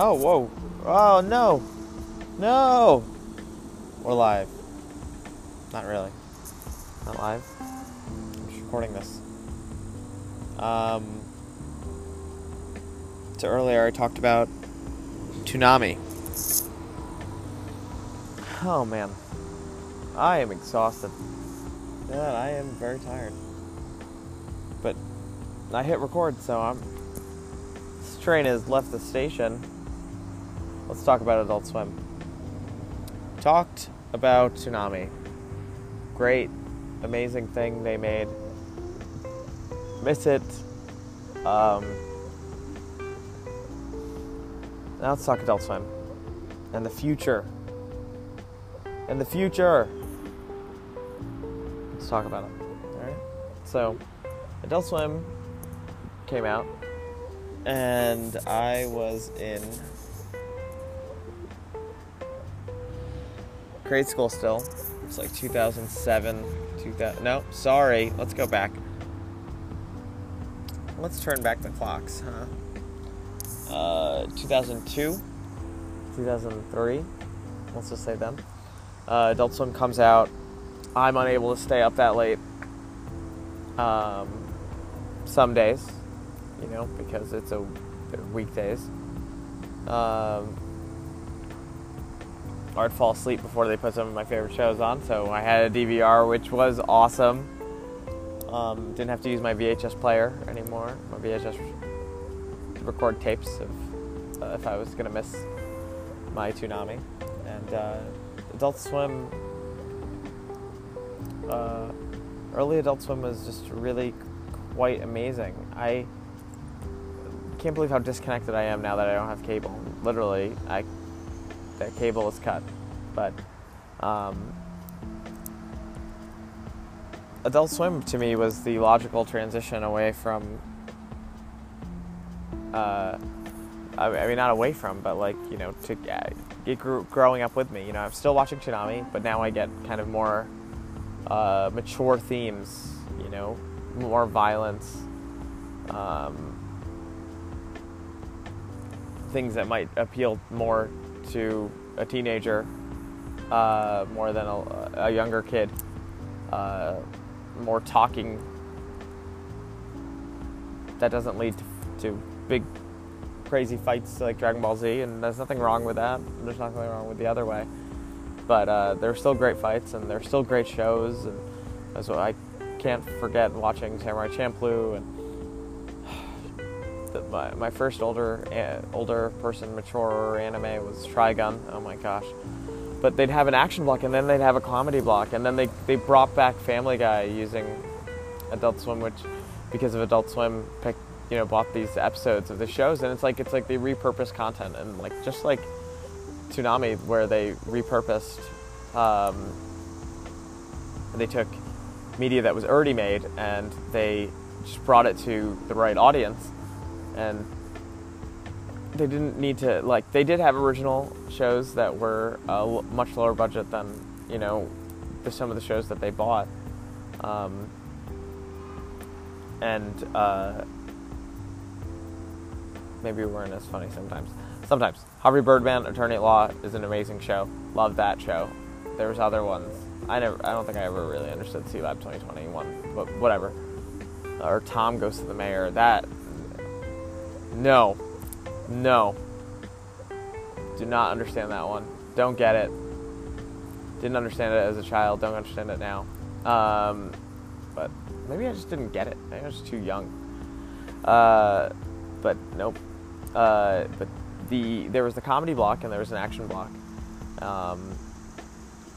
Oh, whoa. Oh, no. No. We're live. Not really. Not live. I'm just recording this. Um, so earlier I talked about Toonami. Oh man. I am exhausted. Yeah, I am very tired. But I hit record, so I'm. This train has left the station. Let's talk about Adult Swim. Talked about Toonami. Great, amazing thing they made. Miss it. Um, now let's talk Adult Swim. And the future. And the future. Let's talk about it. Alright? So, Adult Swim came out, and I was in grade school still. It's like 2007, 2000. No, sorry. Let's go back. Let's turn back the clocks, huh? Uh, 2002, 2003. Let's just say them. Uh, Adult Swim comes out. I'm unable to stay up that late. Um, some days, you know, because it's a weekdays. Um, I'd fall asleep before they put some of my favorite shows on. So I had a DVR, which was awesome. Um, didn't have to use my VHS player anymore. My VHS record tapes of uh, if I was gonna miss my Toonami. And uh, Adult Swim, uh, early Adult Swim was just really quite amazing. I can't believe how disconnected I am now that I don't have cable. Literally, I that cable is cut. But um, Adult Swim to me was the logical transition away from. Uh, I mean, not away from, but like you know, to uh, get growing up with me. You know, I'm still watching Toonami, but now I get kind of more uh, mature themes. You know, more violence, um, things that might appeal more to a teenager uh, more than a, a younger kid. Uh, more talking that doesn't lead to, to, big crazy fights like Dragon Ball Z, and there's nothing wrong with that. There's nothing wrong with the other way. But uh, they're still great fights, and they're still great shows, and that's what I can't forget watching Samurai Champloo and my, my first older uh, older person mature anime was Trigun. Oh my gosh. But they'd have an action block and then they'd have a comedy block and then they, they brought back Family Guy using Adult Swim, which because of Adult Swim picked you know bought these episodes of the shows and it's like it's like they repurpose content and like just like Toonami where they repurposed um, they took media that was already made and they just brought it to the right audience and they didn't need to like they did have original shows that were uh, much lower budget than you know the, some of the shows that they bought. Um, and uh, maybe we weren't as funny sometimes. Sometimes. Harvey Birdman Attorney at Law is an amazing show. Love that show. There's other ones. I never I don't think I ever really understood Sealab 2021 but whatever. Or Tom Goes to the Mayor. That no. No. Do not understand that one. Don't get it. Didn't understand it as a child. Don't understand it now. Um, but maybe I just didn't get it. Maybe I was too young. Uh, but nope. Uh, but the there was the comedy block and there was an action block. Um,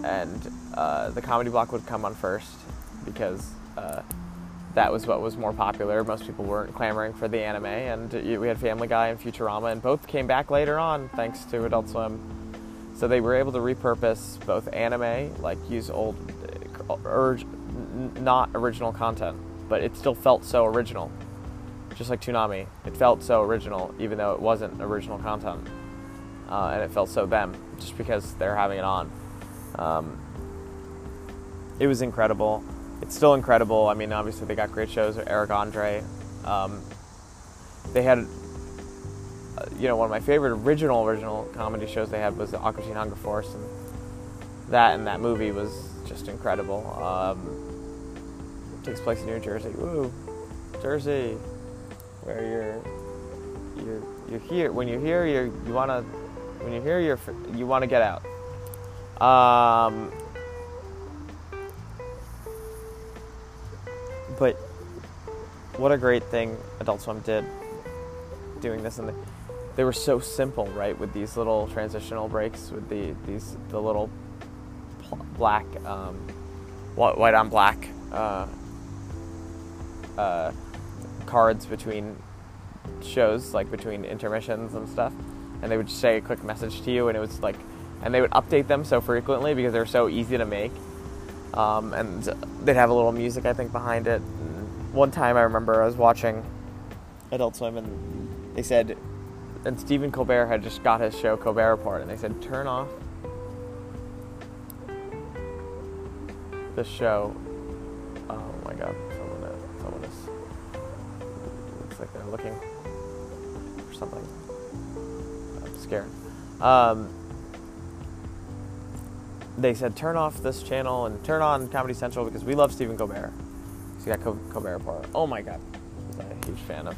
and uh, the comedy block would come on first because uh, that was what was more popular. Most people weren't clamoring for the anime, and we had Family Guy and Futurama, and both came back later on thanks to Adult Swim. So they were able to repurpose both anime, like use old, urge, not original content, but it still felt so original. Just like Toonami, it felt so original, even though it wasn't original content, uh, and it felt so them, just because they're having it on. Um, it was incredible it's still incredible. I mean, obviously they got great shows. Eric Andre, um, they had uh, you know, one of my favorite original original comedy shows they had was the Aqua Teen Hunger Force, and that and that movie was just incredible. Um, takes place in New Jersey. Woo, Jersey, where you're you're you're here. When you're here, you you wanna when you're here, you're you want to get out. Um, but what a great thing Adult Swim did doing this, and they, they were so simple, right? With these little transitional breaks, with the these the little black um, white on black uh, uh, cards between shows, like between intermissions and stuff, and they would say a quick message to you, and it was like, and they would update them so frequently because they're so easy to make, um, and they'd have a little music I think behind it. And one time I remember I was watching Adult Swim, and they said, and Stephen Colbert had just got his show Colbert Report, and they said turn off the show. Oh my god someone is, someone is looks like they're looking for something. I'm scared. Um, they said turn off this channel and turn on Comedy Central because we love Stephen Colbert. You got Col- Colbert Report. Oh my god, I'm a huge fan of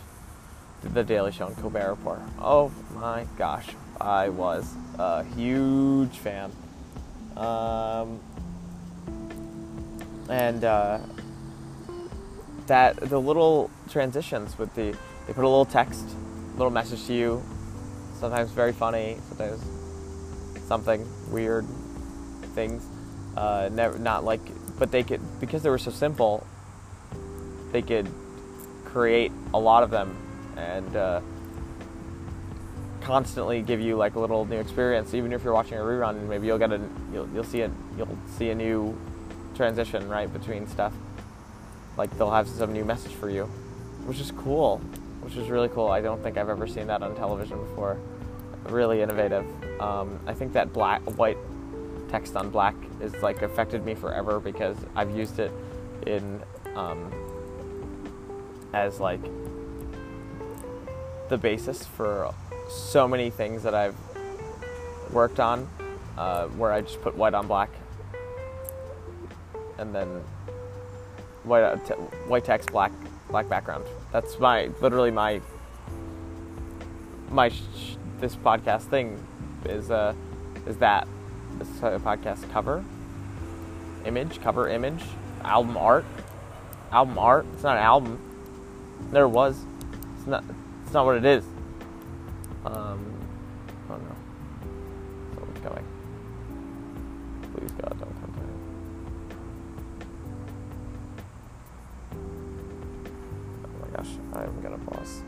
The Daily Show and Colbert Report. Oh my gosh, I was a huge fan. Um, and uh, that the little transitions with the they put a little text, little message to you, sometimes very funny, sometimes something weird things. Uh, never not like, but they could because they were so simple. They could create a lot of them and uh, constantly give you like a little new experience. Even if you're watching a rerun, maybe you'll get a you'll, you'll see a you'll see a new transition right between stuff like they'll have some new message for you, which is cool, which is really cool. I don't think I've ever seen that on television before. Really innovative. Um, I think that black, white text on black is like affected me forever because I've used it in um, as like the basis for so many things that I've worked on, uh, where I just put white on black and then white uh, t- white text, black black background. That's my literally my my sh- this podcast thing is uh is that podcast cover image cover image album art album art. It's not an album. There was. It's not. It's not what it is. Um. Oh no. Someone's coming. Please God, don't come me. Oh my gosh, I'm gonna pause.